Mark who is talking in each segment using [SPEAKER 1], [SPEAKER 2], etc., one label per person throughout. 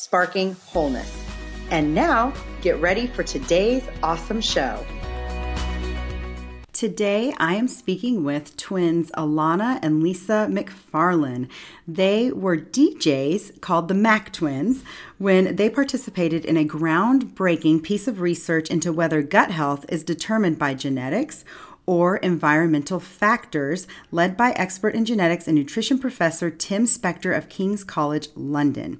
[SPEAKER 1] Sparking Wholeness. And now, get ready for today's awesome show. Today, I am speaking with twins Alana and Lisa McFarlane. They were DJs called the Mac Twins when they participated in a groundbreaking piece of research into whether gut health is determined by genetics or environmental factors, led by expert in genetics and nutrition professor Tim Spector of King's College London.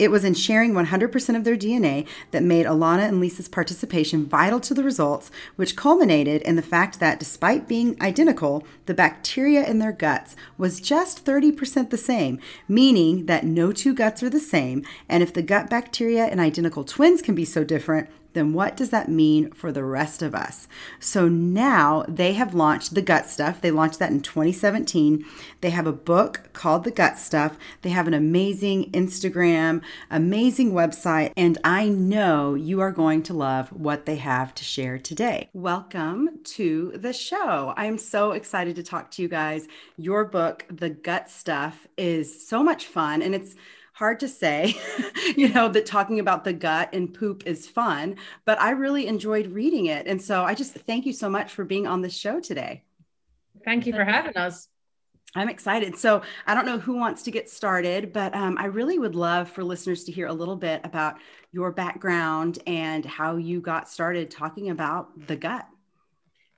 [SPEAKER 1] It was in sharing 100% of their DNA that made Alana and Lisa's participation vital to the results, which culminated in the fact that despite being identical, the bacteria in their guts was just 30% the same, meaning that no two guts are the same. And if the gut bacteria in identical twins can be so different, then what does that mean for the rest of us? So now they have launched the gut stuff. They launched that in 2017. They have a book called The Gut Stuff. They have an amazing Instagram, amazing website, and I know you are going to love what they have to share today. Welcome to the show. I'm so excited to talk to you guys. Your book, The Gut Stuff, is so much fun and it's hard to say, you know, that talking about the gut and poop is fun, but I really enjoyed reading it. And so I just thank you so much for being on the show today.
[SPEAKER 2] Thank you for having us.
[SPEAKER 1] I'm excited. So I don't know who wants to get started, but um, I really would love for listeners to hear a little bit about your background and how you got started talking about the gut.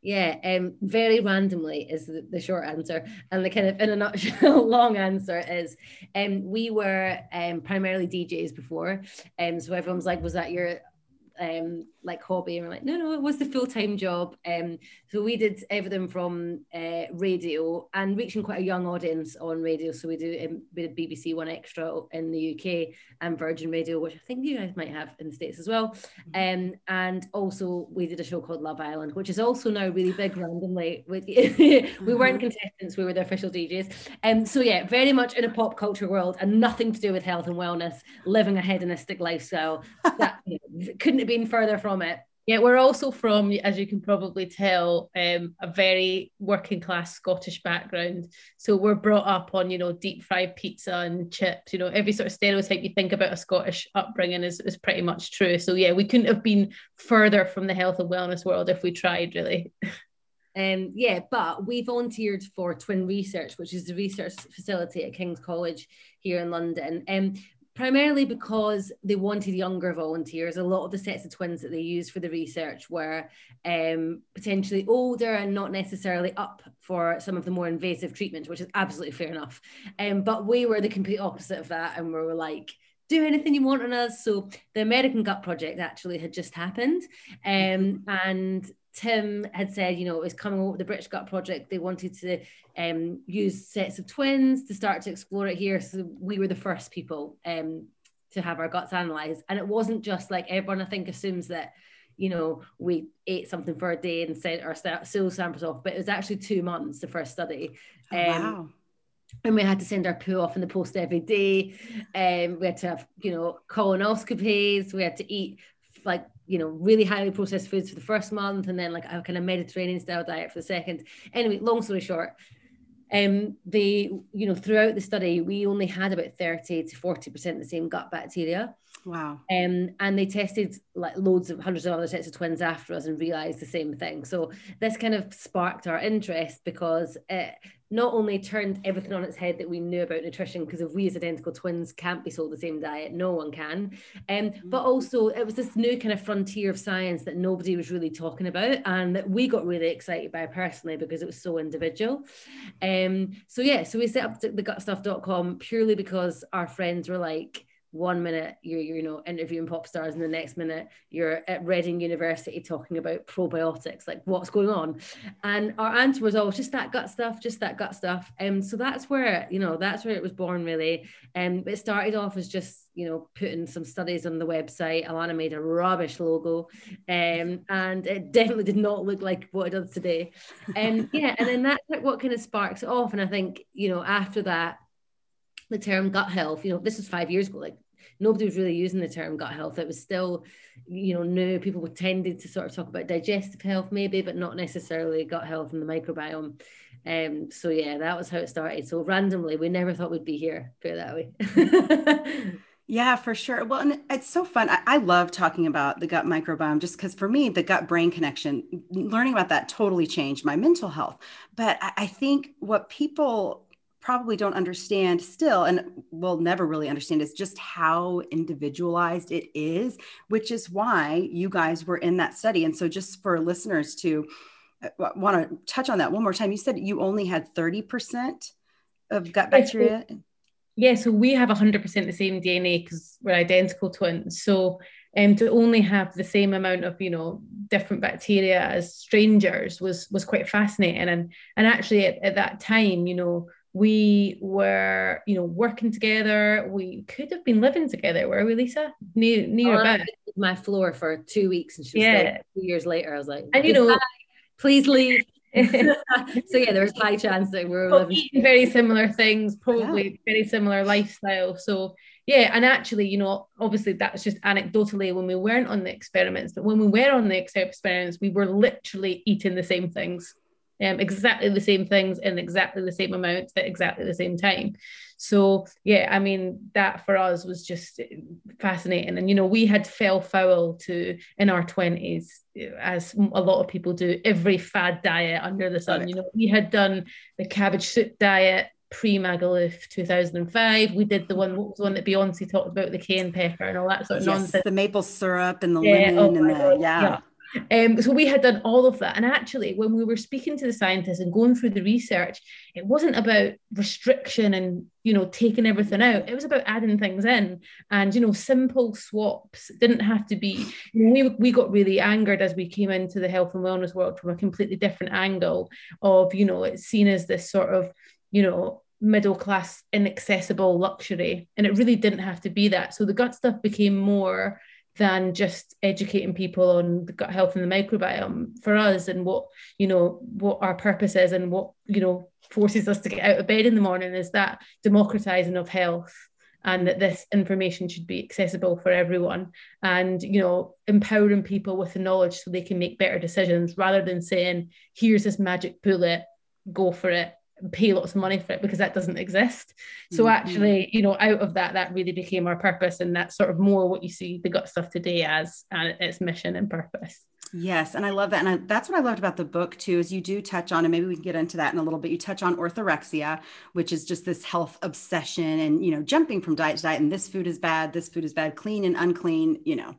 [SPEAKER 2] Yeah, um, very randomly is the, the, short answer, and the kind of in a nutshell, long answer is, um, we were um primarily DJs before, um, so everyone's like, was that your um like hobby and we're like no no it was the full-time job? Um so we did everything from uh, radio and reaching quite a young audience on radio. So we do um, we did bbc one extra in the uk and virgin radio which i think you guys might have in the states as well. Mm-hmm. um and also we did a show called love island which is also now really big randomly with we weren't mm-hmm. contestants we were the official djs and um, so yeah very much in a pop culture world and nothing to do with health and wellness living a hedonistic lifestyle. That you know, couldn't have been further from it.
[SPEAKER 3] Yeah, we're also from, as you can probably tell, um, a very working class Scottish background. So we're brought up on, you know, deep fried pizza and chips. You know, every sort of stereotype you think about a Scottish upbringing is, is pretty much true. So yeah, we couldn't have been further from the health and wellness world if we tried, really.
[SPEAKER 2] Um, yeah, but we volunteered for Twin Research, which is the research facility at King's College here in London. Um, primarily because they wanted younger volunteers. A lot of the sets of twins that they used for the research were um, potentially older and not necessarily up for some of the more invasive treatment, which is absolutely fair enough. Um, but we were the complete opposite of that, and we were like, do anything you want on us. So the American Gut Project actually had just happened, um, and Tim had said, you know, it was coming over the British Gut Project. They wanted to um, use sets of twins to start to explore it here. So we were the first people um, to have our guts analyzed. And it wasn't just like everyone, I think, assumes that, you know, we ate something for a day and sent our stool samples off, but it was actually two months, the first study.
[SPEAKER 1] Oh, um, wow.
[SPEAKER 2] And we had to send our poo off in the post every day. Um, we had to have, you know, colonoscopies. We had to eat like you know really highly processed foods for the first month and then like a kind of mediterranean style diet for the second. Anyway long story short um they you know throughout the study we only had about 30 to 40 percent the same gut bacteria
[SPEAKER 1] wow
[SPEAKER 2] um and they tested like loads of hundreds of other sets of twins after us and realized the same thing so this kind of sparked our interest because it not only turned everything on its head that we knew about nutrition, because if we as identical twins can't be sold the same diet, no one can. Um, mm-hmm. But also, it was this new kind of frontier of science that nobody was really talking about, and that we got really excited by personally because it was so individual. Um, so yeah, so we set up the gutstuff.com purely because our friends were like, one minute you're, you know interviewing pop stars and the next minute you're at reading university talking about probiotics like what's going on and our answer was always just that gut stuff just that gut stuff and um, so that's where you know that's where it was born really and um, it started off as just you know putting some studies on the website alana made a rubbish logo um, and it definitely did not look like what it does today and um, yeah and then that's like what kind of sparks it off and i think you know after that the term gut health. You know, this is five years ago. Like nobody was really using the term gut health. It was still, you know, new. People tended to sort of talk about digestive health, maybe, but not necessarily gut health and the microbiome. Um, so yeah, that was how it started. So randomly, we never thought we'd be here. Put it that
[SPEAKER 1] way. Yeah, for sure. Well, and it's so fun. I, I love talking about the gut microbiome just because for me, the gut brain connection, learning about that totally changed my mental health. But I, I think what people probably don't understand still and will never really understand is just how individualized it is which is why you guys were in that study. And so just for listeners to uh, want to touch on that one more time you said you only had 30% of gut bacteria?
[SPEAKER 3] Yeah so we have 100% the same dna because we're identical twins. So um, to only have the same amount of you know different bacteria as strangers was was quite fascinating. And and actually at, at that time you know we were, you know, working together. We could have been living together, were we, Lisa? Near, near
[SPEAKER 2] oh, about. My floor for two weeks, and she was yeah. two years later. I was like,
[SPEAKER 3] and you know,
[SPEAKER 2] please leave. so yeah, there was high chance that we are living
[SPEAKER 3] very similar things, probably yeah. very similar lifestyle. So yeah, and actually, you know, obviously that was just anecdotally when we weren't on the experiments, but when we were on the experiments, we were literally eating the same things um, exactly the same things in exactly the same amount at exactly the same time. So yeah, I mean that for us was just fascinating. And you know, we had fell foul to in our twenties, as a lot of people do, every fad diet under the sun. You know, we had done the cabbage soup diet pre Magaluf 2005. We did the one, what was the one that Beyonce talked about, the cayenne pepper and all that sort of yes, nonsense.
[SPEAKER 1] The maple syrup and the yeah, lemon oh and the, yeah. yeah.
[SPEAKER 3] Um, so we had done all of that. And actually, when we were speaking to the scientists and going through the research, it wasn't about restriction and you know taking everything out. It was about adding things in. And you know, simple swaps didn't have to be. You know, we we got really angered as we came into the health and wellness world from a completely different angle of you know it's seen as this sort of you know middle class inaccessible luxury and it really didn't have to be that so the gut stuff became more than just educating people on the gut health and the microbiome. For us and what you know what our purpose is and what you know forces us to get out of bed in the morning is that democratizing of health and that this information should be accessible for everyone and you know empowering people with the knowledge so they can make better decisions rather than saying here's this magic bullet go for it pay lots of money for it because that doesn't exist. So mm-hmm. actually, you know, out of that, that really became our purpose, and that's sort of more what you see the gut stuff today as, and its mission and purpose.
[SPEAKER 1] Yes, and I love that, and I, that's what I loved about the book too. Is you do touch on, and maybe we can get into that in a little bit. You touch on orthorexia, which is just this health obsession, and you know, jumping from diet to diet, and this food is bad, this food is bad, clean and unclean, you know,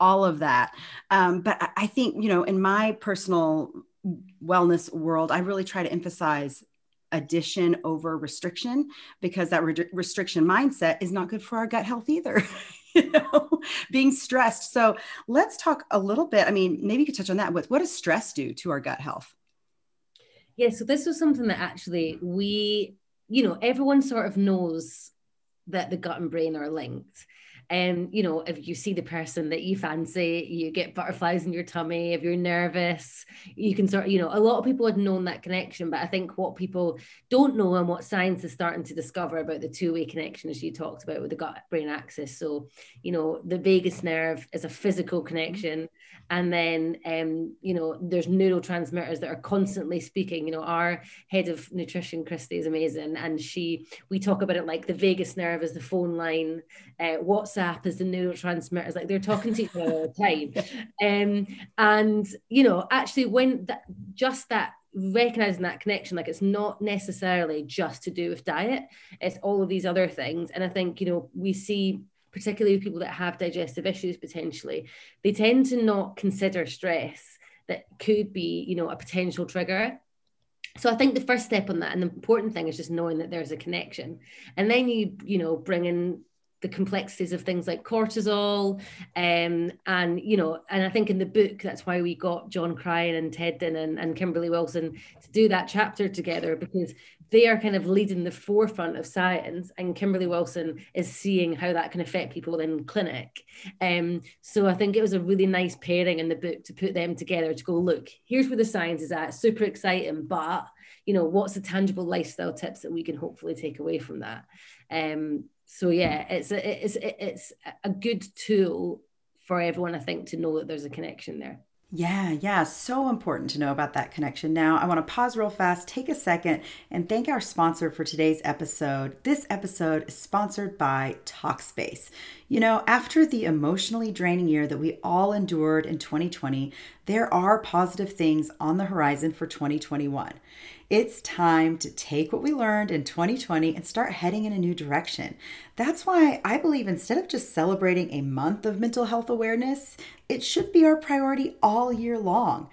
[SPEAKER 1] all of that. Um, but I think you know, in my personal wellness world, I really try to emphasize addition over restriction because that re- restriction mindset is not good for our gut health either. you know, being stressed. So let's talk a little bit. I mean, maybe you could touch on that with what does stress do to our gut health?
[SPEAKER 2] Yeah, so this was something that actually we, you know, everyone sort of knows that the gut and brain are linked. And um, you know, if you see the person that you fancy, you get butterflies in your tummy. If you're nervous, you can sort you know, a lot of people had known that connection, but I think what people don't know and what science is starting to discover about the two-way connection, as you talked about with the gut-brain axis. So, you know, the vagus nerve is a physical connection, and then, um, you know, there's neurotransmitters that are constantly speaking. You know, our head of nutrition, Christy, is amazing, and she, we talk about it like the vagus nerve is the phone line, uh, WhatsApp is the neurotransmitters, like they're talking to each other all the time. Um, and you know, actually, when that just that recognizing that connection, like it's not necessarily just to do with diet, it's all of these other things. And I think, you know, we see particularly with people that have digestive issues potentially, they tend to not consider stress that could be, you know, a potential trigger. So i think the first step on that and the important thing is just knowing that there's a connection. And then you you know bring in the complexities of things like cortisol um, and you know and i think in the book that's why we got john cryan and ted dinan, and kimberly wilson to do that chapter together because they are kind of leading the forefront of science and kimberly wilson is seeing how that can affect people in clinic. Um, so i think it was a really nice pairing in the book to put them together to go look here's where the science is at super exciting but you know what's the tangible lifestyle tips that we can hopefully take away from that? Um, so yeah it's a, it's it's a good tool for everyone i think to know that there's a connection there
[SPEAKER 1] yeah, yeah, so important to know about that connection. Now, I want to pause real fast, take a second, and thank our sponsor for today's episode. This episode is sponsored by Talkspace. You know, after the emotionally draining year that we all endured in 2020, there are positive things on the horizon for 2021. It's time to take what we learned in 2020 and start heading in a new direction. That's why I believe instead of just celebrating a month of mental health awareness, it should be our priority all year long.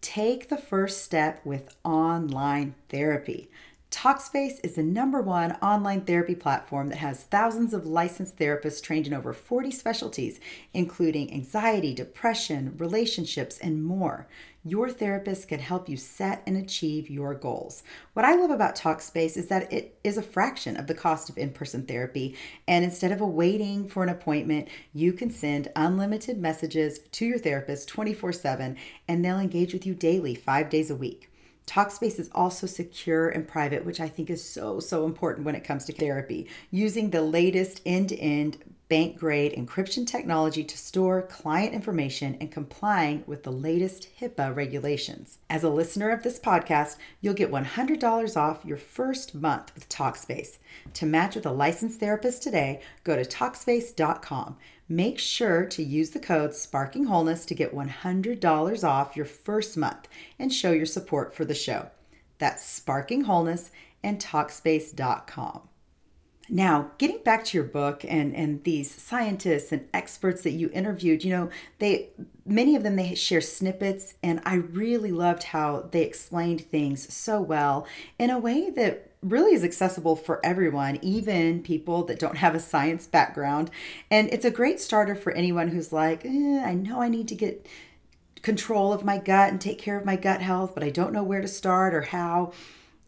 [SPEAKER 1] Take the first step with online therapy. Talkspace is the number one online therapy platform that has thousands of licensed therapists trained in over 40 specialties, including anxiety, depression, relationships, and more. Your therapist can help you set and achieve your goals. What I love about Talkspace is that it is a fraction of the cost of in person therapy. And instead of waiting for an appointment, you can send unlimited messages to your therapist 24 7 and they'll engage with you daily, five days a week. Talkspace is also secure and private, which I think is so, so important when it comes to therapy. Using the latest end to end bank grade encryption technology to store client information and complying with the latest HIPAA regulations. As a listener of this podcast, you'll get $100 off your first month with Talkspace. To match with a licensed therapist today, go to Talkspace.com. Make sure to use the code Sparking Wholeness to get $100 off your first month and show your support for the show. That's Sparking Wholeness and Talkspace.com. Now, getting back to your book and and these scientists and experts that you interviewed, you know, they many of them they share snippets and I really loved how they explained things so well in a way that really is accessible for everyone, even people that don't have a science background. And it's a great starter for anyone who's like, eh, I know I need to get control of my gut and take care of my gut health, but I don't know where to start or how.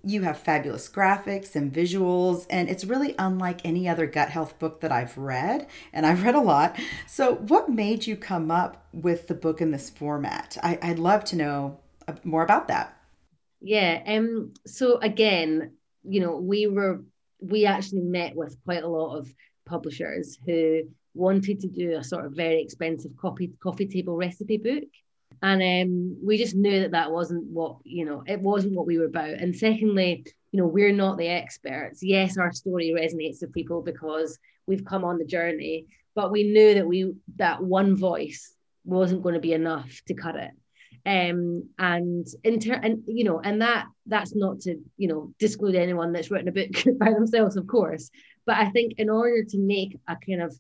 [SPEAKER 1] You have fabulous graphics and visuals, and it's really unlike any other gut health book that I've read, and I've read a lot. So, what made you come up with the book in this format? I, would love to know uh, more about that.
[SPEAKER 2] Yeah. Um. So again, you know, we were we actually met with quite a lot of publishers who wanted to do a sort of very expensive coffee coffee table recipe book. And um, we just knew that that wasn't what you know it wasn't what we were about. And secondly you know we're not the experts. Yes our story resonates with people because we've come on the journey but we knew that we that one voice wasn't going to be enough to cut it um and in ter- and you know and that that's not to you know disclose anyone that's written a book by themselves of course but i think in order to make a kind of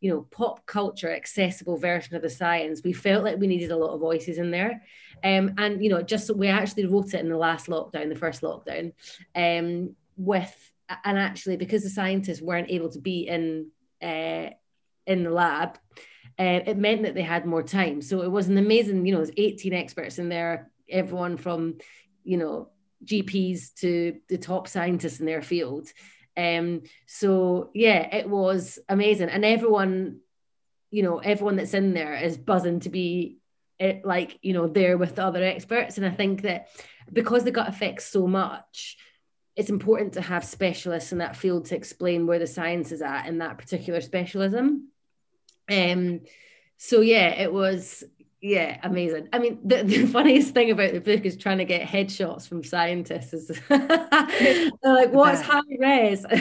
[SPEAKER 2] you know pop culture accessible version of the science we felt like we needed a lot of voices in there. Um and you know just we actually wrote it in the last lockdown the first lockdown um with and actually because the scientists weren't able to be in uh in the lab uh, it meant that they had more time. So it was an amazing, you know, there's 18 experts in there, everyone from, you know, GPs to the top scientists in their field. Um, so yeah, it was amazing. And everyone, you know, everyone that's in there is buzzing to be it, eh, like, you know, there with the other experts. And I think that because the gut affects so much, it's important to have specialists in that field to explain where the science is at in that particular specialism. Um, so yeah, it was yeah, amazing. I mean, the, the funniest thing about the book is trying to get headshots from scientists. Is they're like, what's high res? um,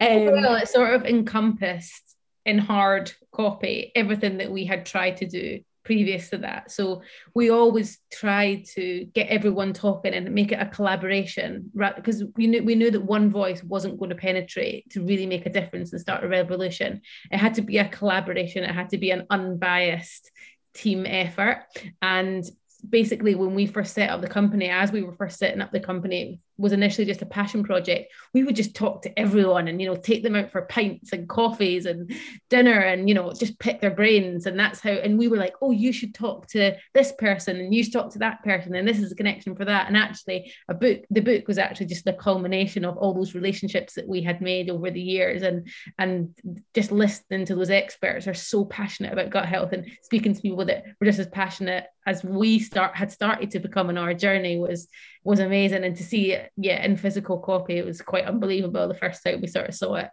[SPEAKER 3] well, it sort of encompassed in hard copy everything that we had tried to do previous to that. So we always tried to get everyone talking and make it a collaboration, right? Because we knew we knew that one voice wasn't going to penetrate to really make a difference and start a revolution. It had to be a collaboration. It had to be an unbiased team effort. And basically, when we first set up the company, as we were first setting up the company, was initially just a passion project, we would just talk to everyone and you know take them out for pints and coffees and dinner and you know just pick their brains and that's how and we were like, oh, you should talk to this person and you should talk to that person and this is a connection for that. And actually, a book, the book was actually just the culmination of all those relationships that we had made over the years and and just listening to those experts are so passionate about gut health and speaking to people that were just as passionate as we start had started to become in our journey was was amazing and to see it yeah in physical copy it was quite unbelievable the first time we sort of saw it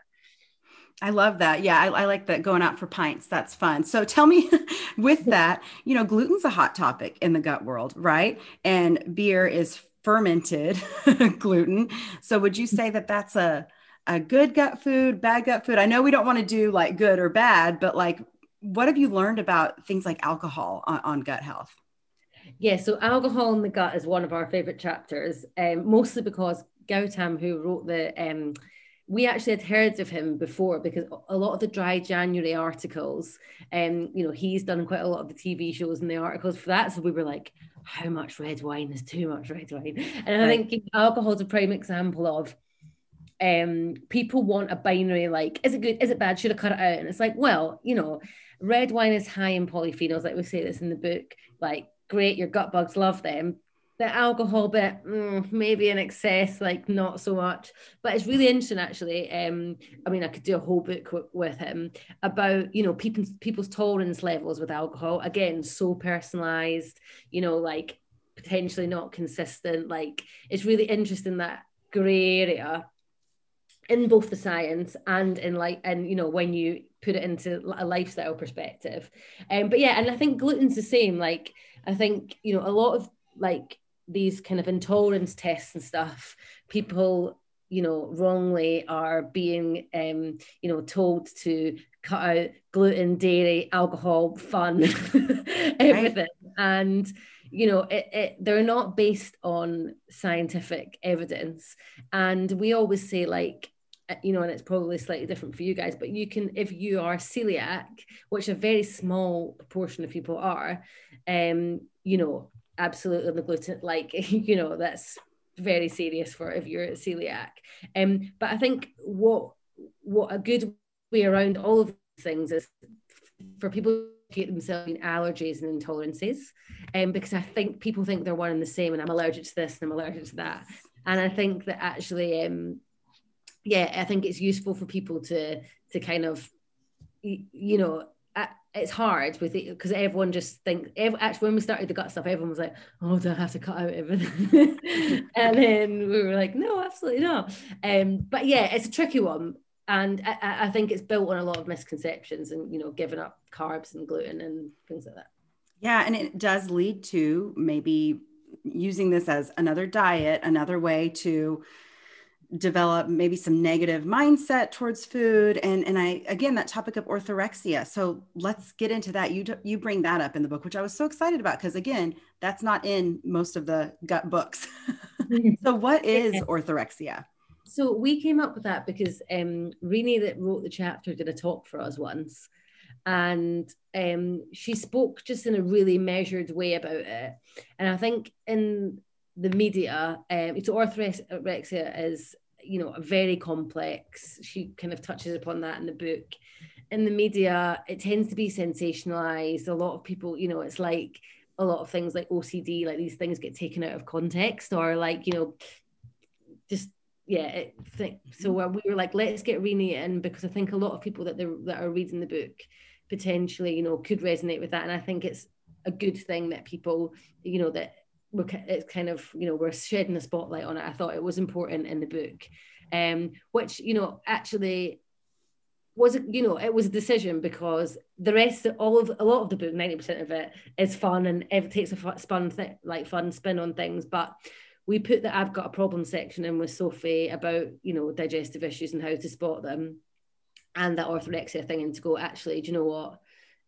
[SPEAKER 1] I love that. Yeah, I, I, like that going out for pints. That's fun. So tell me, with that, you know, gluten's a hot topic in the gut world, right? And beer is fermented gluten. So would you say that that's a a good gut food, bad gut food? I know we don't want to do like good or bad, but like, what have you learned about things like alcohol on, on gut health?
[SPEAKER 2] Yeah, so alcohol in the gut is one of our favorite chapters, um, mostly because Gautam, who wrote the, um, we actually had heard of him before because a lot of the dry January articles, um, you know, he's done quite a lot of the TV shows and the articles for that. So we were like, how much red wine is too much red wine? And I think alcohol is a prime example of um, people want a binary like, is it good? Is it bad? Should I cut it out? And it's like, well, you know, red wine is high in polyphenols, like we say this in the book. Like great, your gut bugs love them. The alcohol bit, mm, maybe in excess, like not so much. But it's really interesting, actually. Um, I mean, I could do a whole book w- with him about you know people's people's tolerance levels with alcohol. Again, so personalized. You know, like potentially not consistent. Like it's really interesting that grey area in both the science and in like and you know when you put it into a lifestyle perspective um but yeah and i think gluten's the same like I think, you know, a lot of like these kind of intolerance tests and stuff, people, you know, wrongly are being, um, you know, told to cut out gluten, dairy, alcohol, fun, everything. Right. And, you know, it, it, they're not based on scientific evidence. And we always say, like, you know, and it's probably slightly different for you guys, but you can, if you are celiac, which a very small proportion of people are, um, you know, absolutely on the gluten, like, you know, that's very serious for if you're celiac. Um, but I think what what a good way around all of things is for people to get themselves in allergies and intolerances. Um, because I think people think they're one and the same, and I'm allergic to this and I'm allergic to that. And I think that actually um yeah, I think it's useful for people to to kind of, you know, it's hard with it because everyone just think actually when we started the gut stuff everyone was like oh do i have to cut out everything. And then we were like no absolutely not. Um but yeah it's a tricky one and I, I think it's built on a lot of misconceptions and you know giving up carbs and gluten and things like that.
[SPEAKER 1] Yeah and it does lead to maybe using this as another diet another way to develop maybe some negative mindset towards food. And and I again that topic of orthorexia. So let's get into that. You you bring that up in the book which I was so excited about because again that's not in most of the gut books. So what is orthorexia?
[SPEAKER 2] So we came up with that because um Renee that wrote the chapter did a talk for us once. And um she spoke just in a really measured way about it. And I think in the media, um, so orthorexia is, you know, very complex. She kind of touches upon that in the book. In the media, it tends to be sensationalized. A lot of people, you know, it's like a lot of things like OCD, like these things get taken out of context, or like, you know, just yeah. It, think, so we were like, let's get Renee in because I think a lot of people that that are reading the book potentially, you know, could resonate with that, and I think it's a good thing that people, you know, that we're it's kind of you know we're shedding a spotlight on it. I thought it was important in the book, um, which you know actually was you know it was a decision because the rest of all of a lot of the book 90% of it is fun and it takes a fun th- like fun spin on things. But we put that I've got a problem section in with Sophie about you know digestive issues and how to spot them and that orthorexia thing and to go actually do you know what?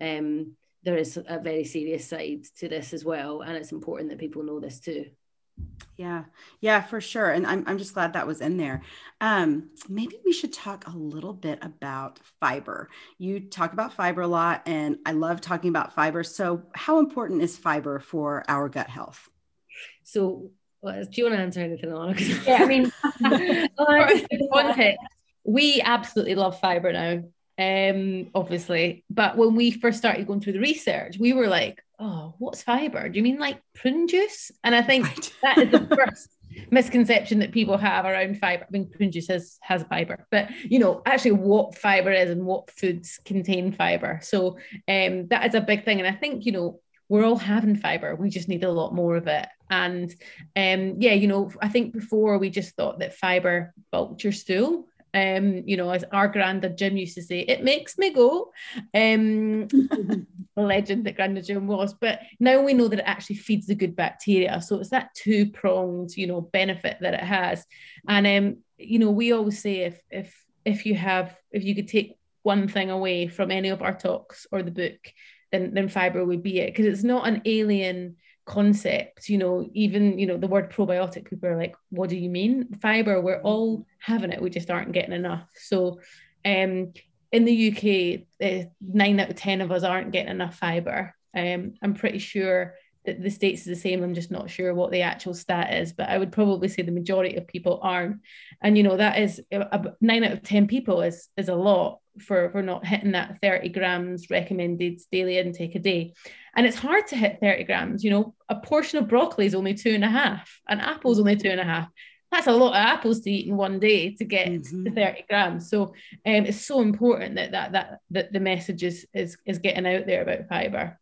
[SPEAKER 2] Um there is a very serious side to this as well and it's important that people know this too.
[SPEAKER 1] Yeah. Yeah for sure and i'm, I'm just glad that was in there. Um, maybe we should talk a little bit about fiber. You talk about fiber a lot and i love talking about fiber so how important is fiber for our gut health?
[SPEAKER 2] So Well, do you want to answer anything, Alana?
[SPEAKER 3] yeah, I mean, context, we absolutely love fiber now. Um, obviously, but when we first started going through the research, we were like, "Oh, what's fiber? Do you mean like prune juice?" And I think right. that is the first misconception that people have around fiber. I mean, prune juice has, has fiber, but you know, actually what fiber is and what foods contain fiber. So um, that is a big thing. And I think, you know, we're all having fiber. We just need a lot more of it. And um, yeah, you know, I think before we just thought that fiber bulked your stool. Um, you know, as our granddad Jim used to say, it makes me go. Um, legend that Grandad Jim was. But now we know that it actually feeds the good bacteria. So it's that two pronged, you know, benefit that it has. And um, you know, we always say if if if you have if you could take one thing away from any of our talks or the book, then then fiber would be it because it's not an alien concept you know even you know the word probiotic people are like what do you mean? Fiber we're all having it we just aren't getting enough. So um in the uk uh, nine out of ten of us aren't getting enough fiber. Um i'm pretty sure the states is the same i'm just not sure what the actual stat is but i would probably say the majority of people aren't. And you know that is a, nine out of ten people is is a lot for for not hitting that 30 grams recommended daily intake a day. And it's hard to hit 30 grams you know a portion of broccoli is only two and a half an apple is only two and a half. That's a lot of apples to eat in one day to get mm-hmm. to 30 grams. So um, it's so important that that that, that the message is, is is getting out there about fiber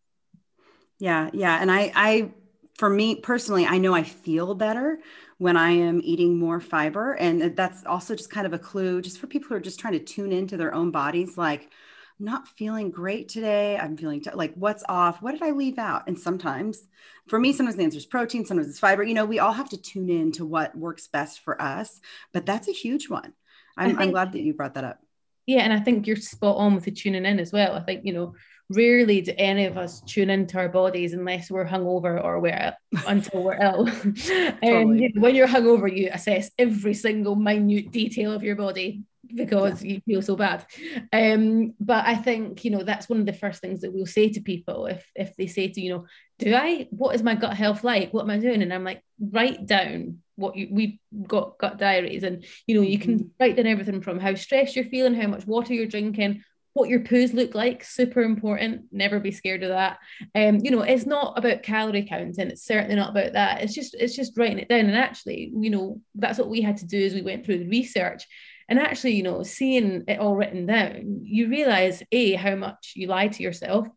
[SPEAKER 1] yeah yeah and i i for me personally i know i feel better when I am eating more fiber. And that's also just kind of a clue just for people who are just trying to tune into their own bodies like, I'm not feeling great today. I'm feeling t- like, what's off? What did I leave out? And sometimes, for me, sometimes the answer is protein, sometimes it's fiber. You know, we all have to tune in to what works best for us, but that's a huge one. I'm, think, I'm glad that you brought that up.
[SPEAKER 3] Yeah. And I think you're spot on with the tuning in as well. I think, you know, rarely do any of us tune into our bodies unless we're hungover or we're until we're ill. totally. um, you know, when you're hungover, you assess every single minute detail of your body because yeah. you feel so bad. Um, but I think you know that's one of the first things that we'll say to people if if they say to you know, do I? What is my gut health like? What am I doing? And I'm like, write down what you we've got gut diaries, and you know you can mm-hmm. write down everything from how stressed you're feeling, how much water you're drinking, what your poos look like super important never be scared of that. Um you know it's not about calorie counting it's certainly not about that it's just it's just writing it down and actually you know that's what we had to do as we went through the research. And actually you know seeing it all written down you realize a how much you lie to yourself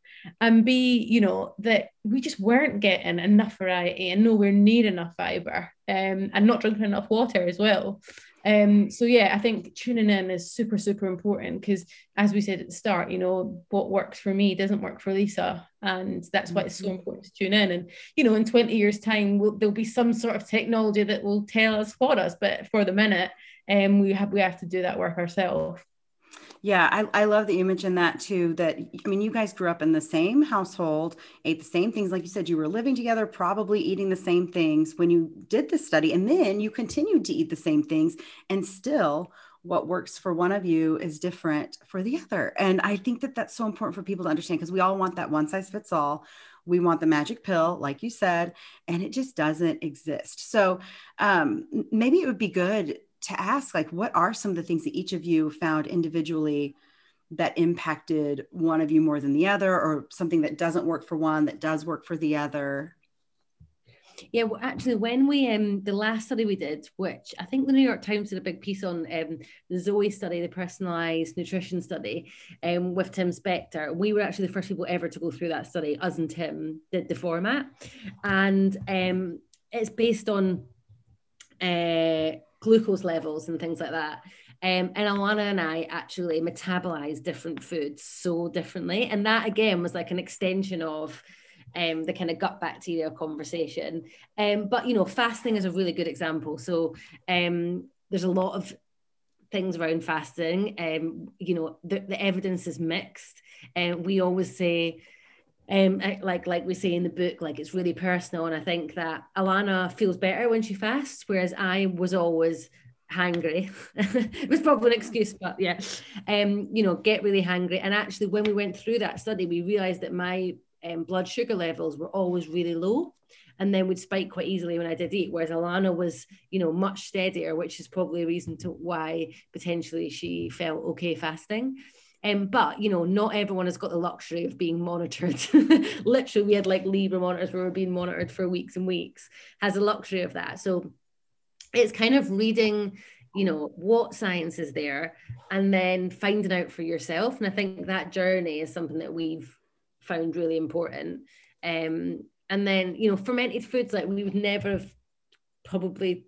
[SPEAKER 3] and b you know that we just weren't getting enough variety and nowhere near enough fiber um, and not drinking enough water as well um, so yeah, I think tuning in is super, super important because as we said at the start, you know, what works for me doesn't work for Lisa. And that's why it's so mm-hmm. important to tune in. And, you know, in 20 years time, we'll, there'll be some sort of technology that will tell us for us, but for the minute, um, we have, we have to do that work ourselves.
[SPEAKER 1] Yeah, I, I love that you mentioned that too. That I mean, you guys grew up in the same household, ate the same things. Like you said, you were living together, probably eating the same things when you did the study. And then you continued to eat the same things. And still, what works for one of you is different for the other. And I think that that's so important for people to understand because we all want that one size fits all. We want the magic pill, like you said, and it just doesn't exist. So um, maybe it would be good to ask like what are some of the things that each of you found individually that impacted one of you more than the other or something that doesn't work for one that does work for the other?
[SPEAKER 2] Yeah well actually when we um the last study we did which i think the new york times did a big piece on um the zoe study the personalized nutrition study um with tim spector we were actually the first people ever to go through that study us and tim did the format. And um it's based on uh glucose levels and things like that. Um, and Alana and I actually metabolize different foods so differently. And that again was like an extension of um, the kind of gut bacteria conversation. Um, but you know, fasting is a really good example. So um, there's a lot of things around fasting. Um, you know, the, the evidence is mixed. And um, we always say um, like like we say in the book, like it's really personal. And I think that Alana feels better when she fasts, whereas I was always hangry. it was probably an excuse, but yeah, um, you know, get really hangry. And actually, when we went through that study, we realized that my um, blood sugar levels were always really low. and then would spike quite easily when I did eat. Whereas Alana was, you know, much steadier, which is probably a reason to why potentially she felt okay fasting. Um, but you know, not everyone has got the luxury of being monitored. Literally, we had like Libre monitors where we are being monitored for weeks and weeks. Has the luxury of that. So it's kind of reading you know what science is there and then finding out for yourself and i think that journey is something that we've found really important um, and then you know fermented foods like we would never have probably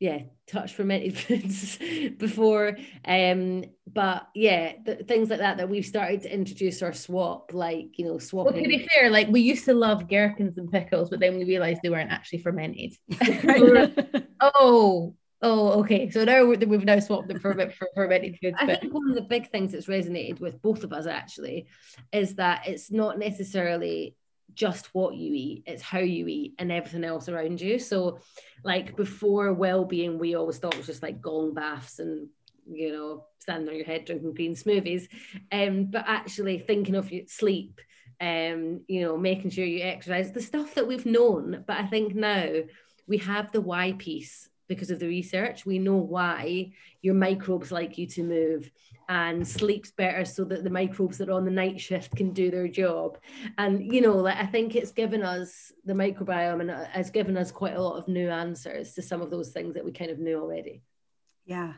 [SPEAKER 2] yeah touched fermented foods before um but yeah the, things like that that we've started to introduce or swap like you know swapping
[SPEAKER 3] well, to be fair like we used to love gherkins and pickles but then we realized they weren't actually fermented oh Oh, okay. So now we've now swapped them for, a bit for fermented foods.
[SPEAKER 2] I think one of the big things that's resonated with both of us actually is that it's not necessarily just what you eat, it's how you eat and everything else around you. So, like before well-being, we always thought it was just like gong baths and you know standing on your head drinking green smoothies. Um, but actually thinking of your sleep, um, you know, making sure you exercise, the stuff that we've known. But I think now we have the why piece because of the research. We know why your microbes like you to move and sleeps better so that the microbes that are on the night shift can do their job. And, you know, like I think it's given us the microbiome and uh, has given us quite a lot of new answers to some of those things that we kind of knew already.
[SPEAKER 1] Yeah.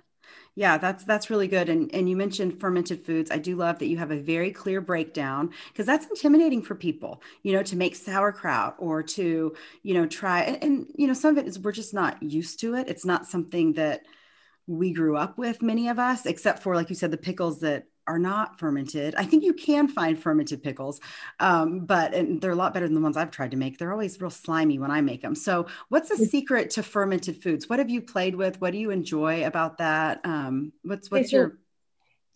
[SPEAKER 1] Yeah, that's that's really good. And and you mentioned fermented foods. I do love that you have a very clear breakdown because that's intimidating for people, you know, to make sauerkraut or to, you know, try and, and you know, some of it is we're just not used to it. It's not something that we grew up with, many of us, except for like you said, the pickles that are not fermented. I think you can find fermented pickles, um, but they're a lot better than the ones I've tried to make. They're always real slimy when I make them. So, what's the secret to fermented foods? What have you played with? What do you enjoy about that? Um, what's what's your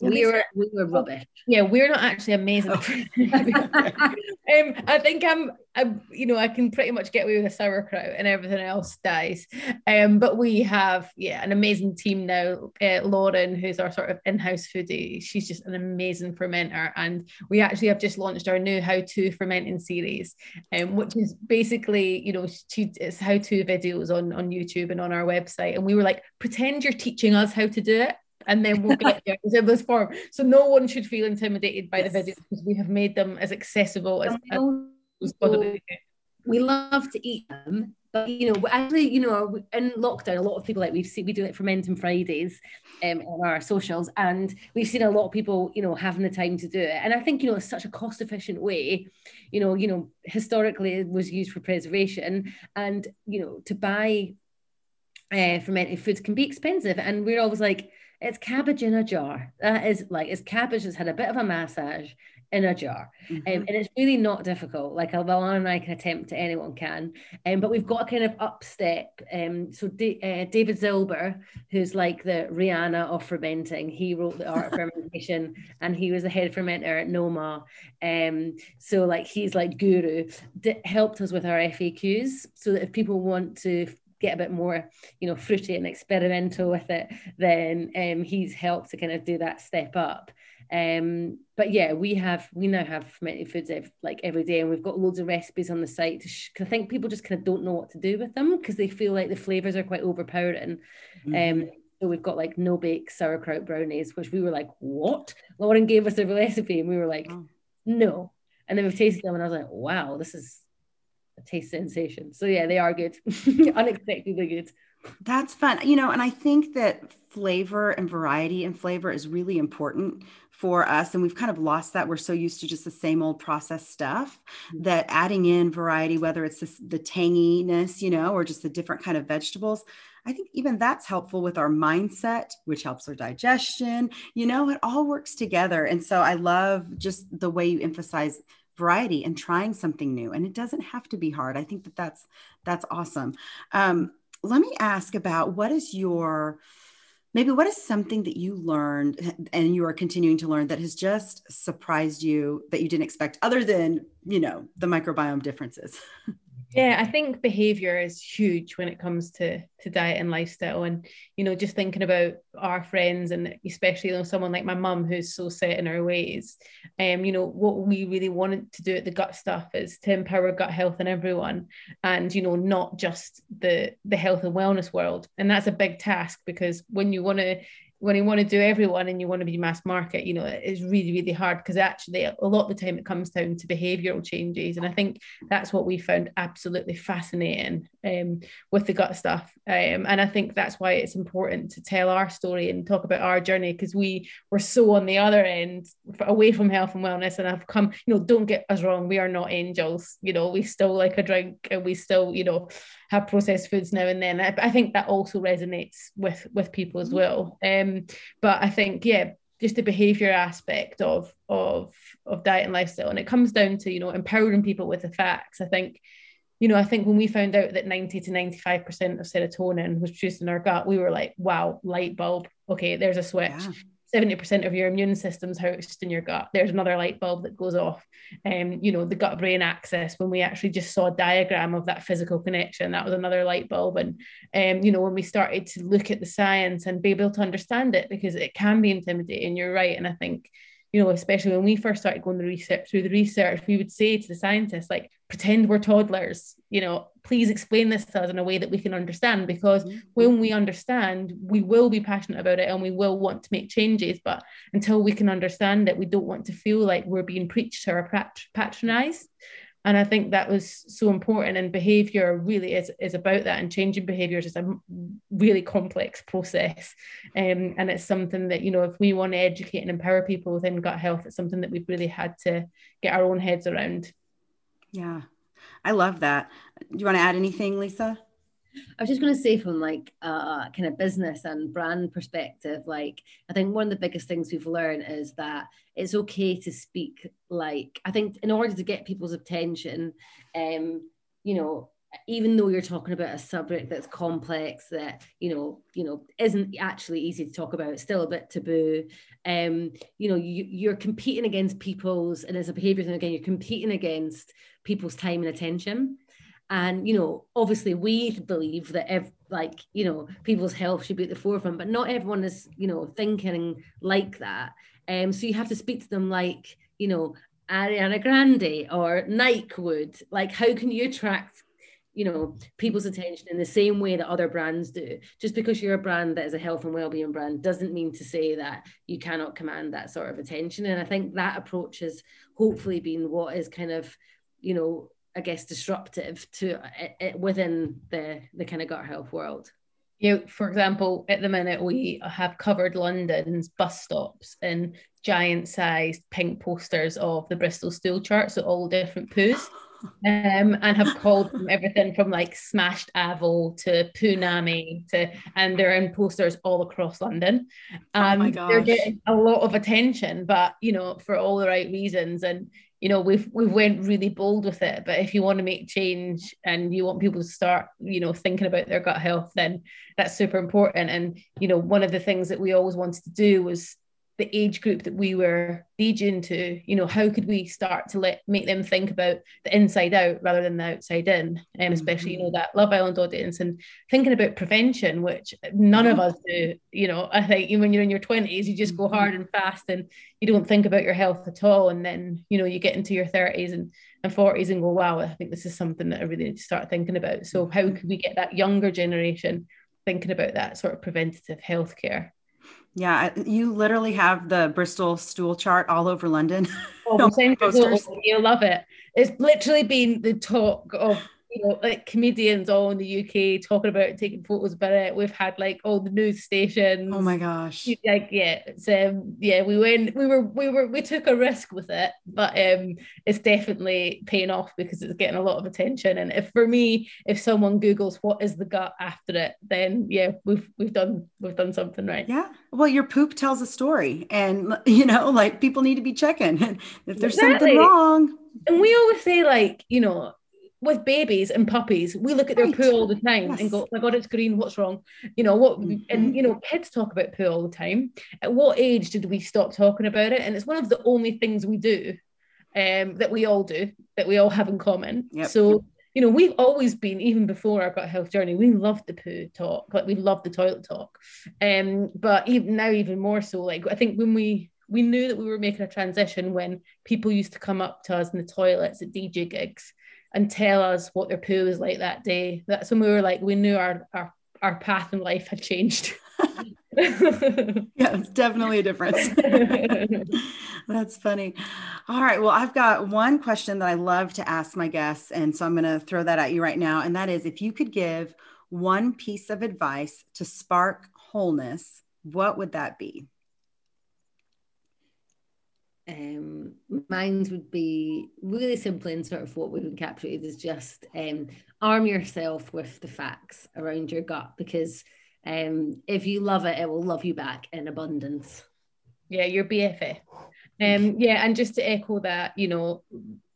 [SPEAKER 2] we were we were rubbish.
[SPEAKER 3] Yeah, we're not actually amazing. Oh. um, I think I'm, I'm, you know, I can pretty much get away with a sauerkraut and everything else dies. Um, but we have, yeah, an amazing team now. Uh, Lauren, who's our sort of in-house foodie, she's just an amazing fermenter, and we actually have just launched our new how-to fermenting series, um, which is basically, you know, she, it's how-to videos on on YouTube and on our website, and we were like, pretend you're teaching us how to do it and then we'll get there in this form. So no one should feel intimidated by yes. the videos because we have made them as accessible as, as possible.
[SPEAKER 2] We love to eat them, but you know, actually, you know, in lockdown, a lot of people like we've seen we do like fermenting Fridays um, on our socials, and we've seen a lot of people, you know, having the time to do it. And I think you know it's such a cost efficient way. You know, you know, historically it was used for preservation, and you know, to buy uh, fermented foods can be expensive, and we're always like it's cabbage in a jar. That is like it's cabbage that's had a bit of a massage in a jar. Um, mm-hmm. Um, and it's really not difficult. Like Alana and I can attempt, anyone can. Um, but we've got a kind of upstep. Um, so D- uh, David Zilber, who's like the Rihanna of fermenting, he wrote the art of fermentation and he was the head fermenter at Noma. Um, so like he's like guru, D- helped us with our FAQs so that if people want to get a bit more, you know, fruity and experimental with it, then um, he's helped to kind of do that step up. Um, but yeah, we have we now have fermented foods every, like every day, and we've got loads of recipes on the site. Sh- I think people just kind of don't know what to do with them because they feel like the flavors are quite overpowering. Mm-hmm. Um, so we've got like no bake sauerkraut brownies, which we were like, what? Lauren gave us a recipe, and we were like, oh. no. And then we've tasted them, and I was like, wow, this is a taste sensation. So yeah, they are good, unexpectedly good.
[SPEAKER 1] That's fun. You know, and I think that flavor and variety and flavor is really important for us. And we've kind of lost that. We're so used to just the same old processed stuff mm-hmm. that adding in variety, whether it's the, the tanginess, you know, or just the different kind of vegetables, I think even that's helpful with our mindset, which helps our digestion. You know, it all works together. And so I love just the way you emphasize variety and trying something new and it doesn't have to be hard. I think that that's that's awesome. Um, let me ask about what is your maybe what is something that you learned and you are continuing to learn that has just surprised you that you didn't expect other than you know the microbiome differences
[SPEAKER 3] Yeah, I think behavior is huge when it comes to to diet and lifestyle, and you know, just thinking about our friends and especially you know someone like my mum who's so set in her ways. Um, you know, what we really wanted to do at the gut stuff is to empower gut health in everyone, and you know, not just the the health and wellness world, and that's a big task because when you want to when you want to do everyone and you want to be mass market, you know, it's really, really hard because actually a lot of the time it comes down to behavioral changes. And I think that's what we found absolutely fascinating um, with the gut stuff. Um, and I think that's why it's important to tell our story and talk about our journey because we were so on the other end away from health and wellness. And I've come, you know, don't get us wrong, we are not angels, you know, we still like a drink and we still, you know, have processed foods now and then. I, I think that also resonates with with people as mm-hmm. well. Um, Um, but I think yeah, just the behavior aspect of of of diet and lifestyle, and it comes down to you know empowering people with the facts. I think you know, I think when we found out that 90 to 95% of serotonin was produced in our gut, we were like, wow, light bulb. Okay, there's a switch. Yeah. 70% of your immune system's housed in your gut. There's another light bulb that goes off. And um, you know, the gut brain axis, when we actually just saw a diagram of that physical connection, that was another light bulb. And um, you know, when we started to look at the science and be able to understand it, because it can be intimidating, you're right. And I think you know, especially when we first started going the research through the research, we would say to the scientists, like, pretend we're toddlers, you know, please explain this to us in a way that we can understand. Because mm-hmm. when we understand, we will be passionate about it and we will want to make changes. But until we can understand it, we don't want to feel like we're being preached to or patronized and i think that was so important and behavior really is, is about that and changing behaviors is a really complex process. Um, and it's something that you know if we want to educate and empower people within gut health it's something that we've really had to get our own heads around.
[SPEAKER 1] Yeah. I love that. Do you want to add anything lisa
[SPEAKER 2] I was just going to say from like a kind of business and brand perspective, like I think one of the biggest things we've learned is that it's okay to speak like I think in order to get people's attention, um, you know, even though you're talking about a subject that's complex that you know you know isn't actually easy to talk about it's still a bit taboo um you know you, you're competing against people's and as a behavior thing again you're competing against people's time and attention and you know obviously we believe that if like you know people's health should be at the forefront but not everyone is you know thinking like that. Um so you have to speak to them like you know ariana grande or nike would. Like how can you attract you know people's attention in the same way that other brands do? Just because you're a brand that is a health and well-being brand doesn't mean to say that you cannot command that sort of attention. And i think that approach has hopefully been what is kind of you know I guess disruptive to it, it, within the the kind of gut health world.
[SPEAKER 3] You know, for example, at the minute we have covered London's bus stops in giant sized pink posters of the Bristol stool chart, so all different poos. Um, and have called them everything from like smashed avo to punami to and they're in posters all across London. Um, oh my gosh. they're getting a lot of attention, but you know, for all the right reasons. And you know we've we've went really bold with it but if you want to make change and you want people to start you know thinking about their gut health then that's super important. And you know one of the things that we always wanted to do was the age group that we were legion to you know how could we start to let make them think about the inside out rather than the outside in and um, especially you know mm-hmm. that love island audience and thinking about prevention which none of us do you know i think when you're in your 20s you just go mm-hmm. hard and fast and you don't think about your health at all and then you know you get into your 30s and, and 40s and go wow i think this is something that i really need to start thinking about so how mm-hmm. could we get that younger generation thinking about that sort of preventative healthcare
[SPEAKER 1] yeah, you literally have the Bristol stool chart all over London.
[SPEAKER 3] Oh, you love it. It's literally been the talk of you know, like comedians all in the UK talking about it, taking photos about it. We've had like all the news stations.
[SPEAKER 1] Oh my gosh!
[SPEAKER 3] Like yeah, it's um yeah, we went, we were, we were, we took a risk with it, but um, it's definitely paying off because it's getting a lot of attention. And if for me, if someone Google's what is the gut after it, then yeah, we've we've done we've done something right.
[SPEAKER 1] Yeah. Well, your poop tells a story, and you know, like people need to be checking if there's exactly. something wrong.
[SPEAKER 3] And we always say like, you know, with babies and puppies, we look at their right. poo all the time yes. and go, oh my God, it's green, what's wrong? You know, what, mm-hmm. and you know, kids talk about poo all the time. At what age did we stop talking about it? And it's one of the only things we do um, that we all do, that we all have in common. Yep. So, you know, we've always been, even before our gut health journey, we loved the poo talk, like we loved the toilet talk. Um, but even now, even more so, like I think when we we knew that we were making a transition when people used to come up to us in the toilets at DJ gigs and tell us what their poo was like that day. That's when we were like, we knew our our, our path in life had changed.
[SPEAKER 1] yeah, it's definitely a difference. That's funny. All right. Well, I've got one question that I love to ask my guests. And so I'm going to throw that at you right now. And that is if you could give one piece of advice to spark wholeness, what would that be?
[SPEAKER 2] Um, mine would be really simple and sort of what we've encapsulated is just um, arm yourself with the facts around your gut because um, if you love it, it will love you back in abundance.
[SPEAKER 3] Yeah, your BFF. Um, yeah, and just to echo that, you know,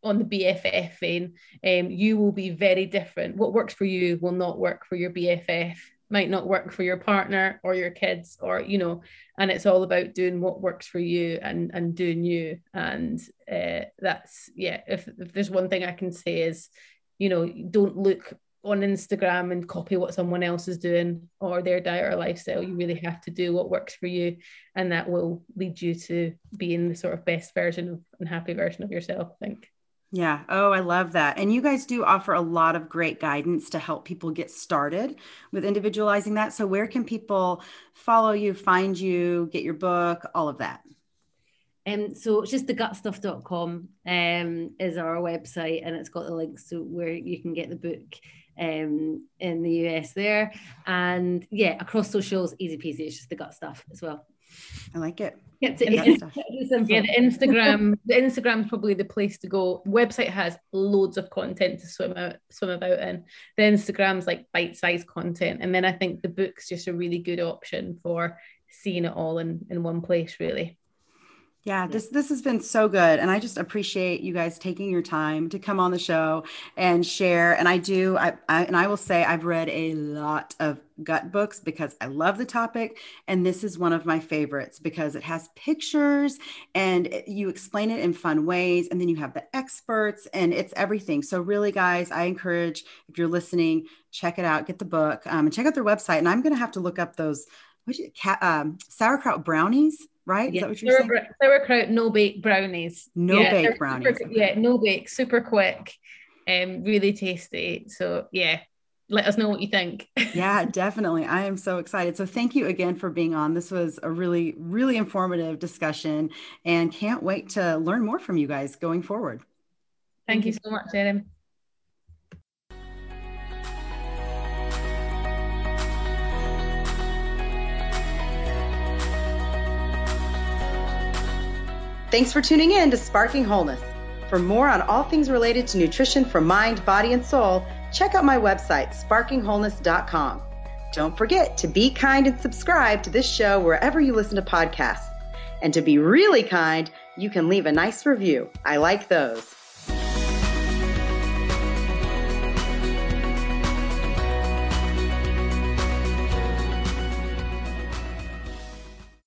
[SPEAKER 3] on the BFF vein, um, you will be very different. What works for you will not work for your BFF, might not work for your partner or your kids, or you know, and it's all about doing what works for you and and doing you. And uh, that's yeah. If if there's one thing I can say is, you know, don't look on Instagram and copy what someone else is doing or their diet or lifestyle. You really have to do what works for you, and that will lead you to being the sort of best version of and happy version of yourself. I think.
[SPEAKER 1] Yeah. Oh, I love that. And you guys do offer a lot of great guidance to help people get started with individualizing that. So, where can people follow you, find you, get your book, all of that?
[SPEAKER 2] Um, so it's just thegutstuff.com um, is our website and it's got the links to where you can get the book um, in the US there. And yeah, across socials, easy peasy. It's just the gut stuff as well.
[SPEAKER 1] I like it.
[SPEAKER 3] It's, it's, it's, yeah, the Instagram, the Instagram's probably the place to go. website has loads of content to swim out, swim about in. The Instagram's like bite-sized content, and then I think the book's just a really good option for seeing it all in in one place, really.
[SPEAKER 1] Yeah, this this has been so good, and I just appreciate you guys taking your time to come on the show and share. And I do, I, I, and I will say I've read a lot of gut books because I love the topic, and this is one of my favorites because it has pictures and you explain it in fun ways, and then you have the experts, and it's everything. So really, guys, I encourage if you're listening, check it out, get the book, um, and check out their website. And I'm going to have to look up those what you, um, sauerkraut brownies right?
[SPEAKER 3] Yeah. Sauerkraut, sauerkraut no bake brownies.
[SPEAKER 1] No yeah, bake brownies.
[SPEAKER 3] Super, yeah, no bake, super quick, um, really tasty. So yeah, let us know what you think.
[SPEAKER 1] yeah, definitely. I am so excited. So thank you again for being on. This was a really, really informative discussion and can't wait to learn more from you guys going forward.
[SPEAKER 3] Thank you so much, Erin.
[SPEAKER 1] Thanks for tuning in to Sparking Wholeness. For more on all things related to nutrition for mind, body, and soul, check out my website, sparkingwholeness.com. Don't forget to be kind and subscribe to this show wherever you listen to podcasts. And to be really kind, you can leave a nice review. I like those.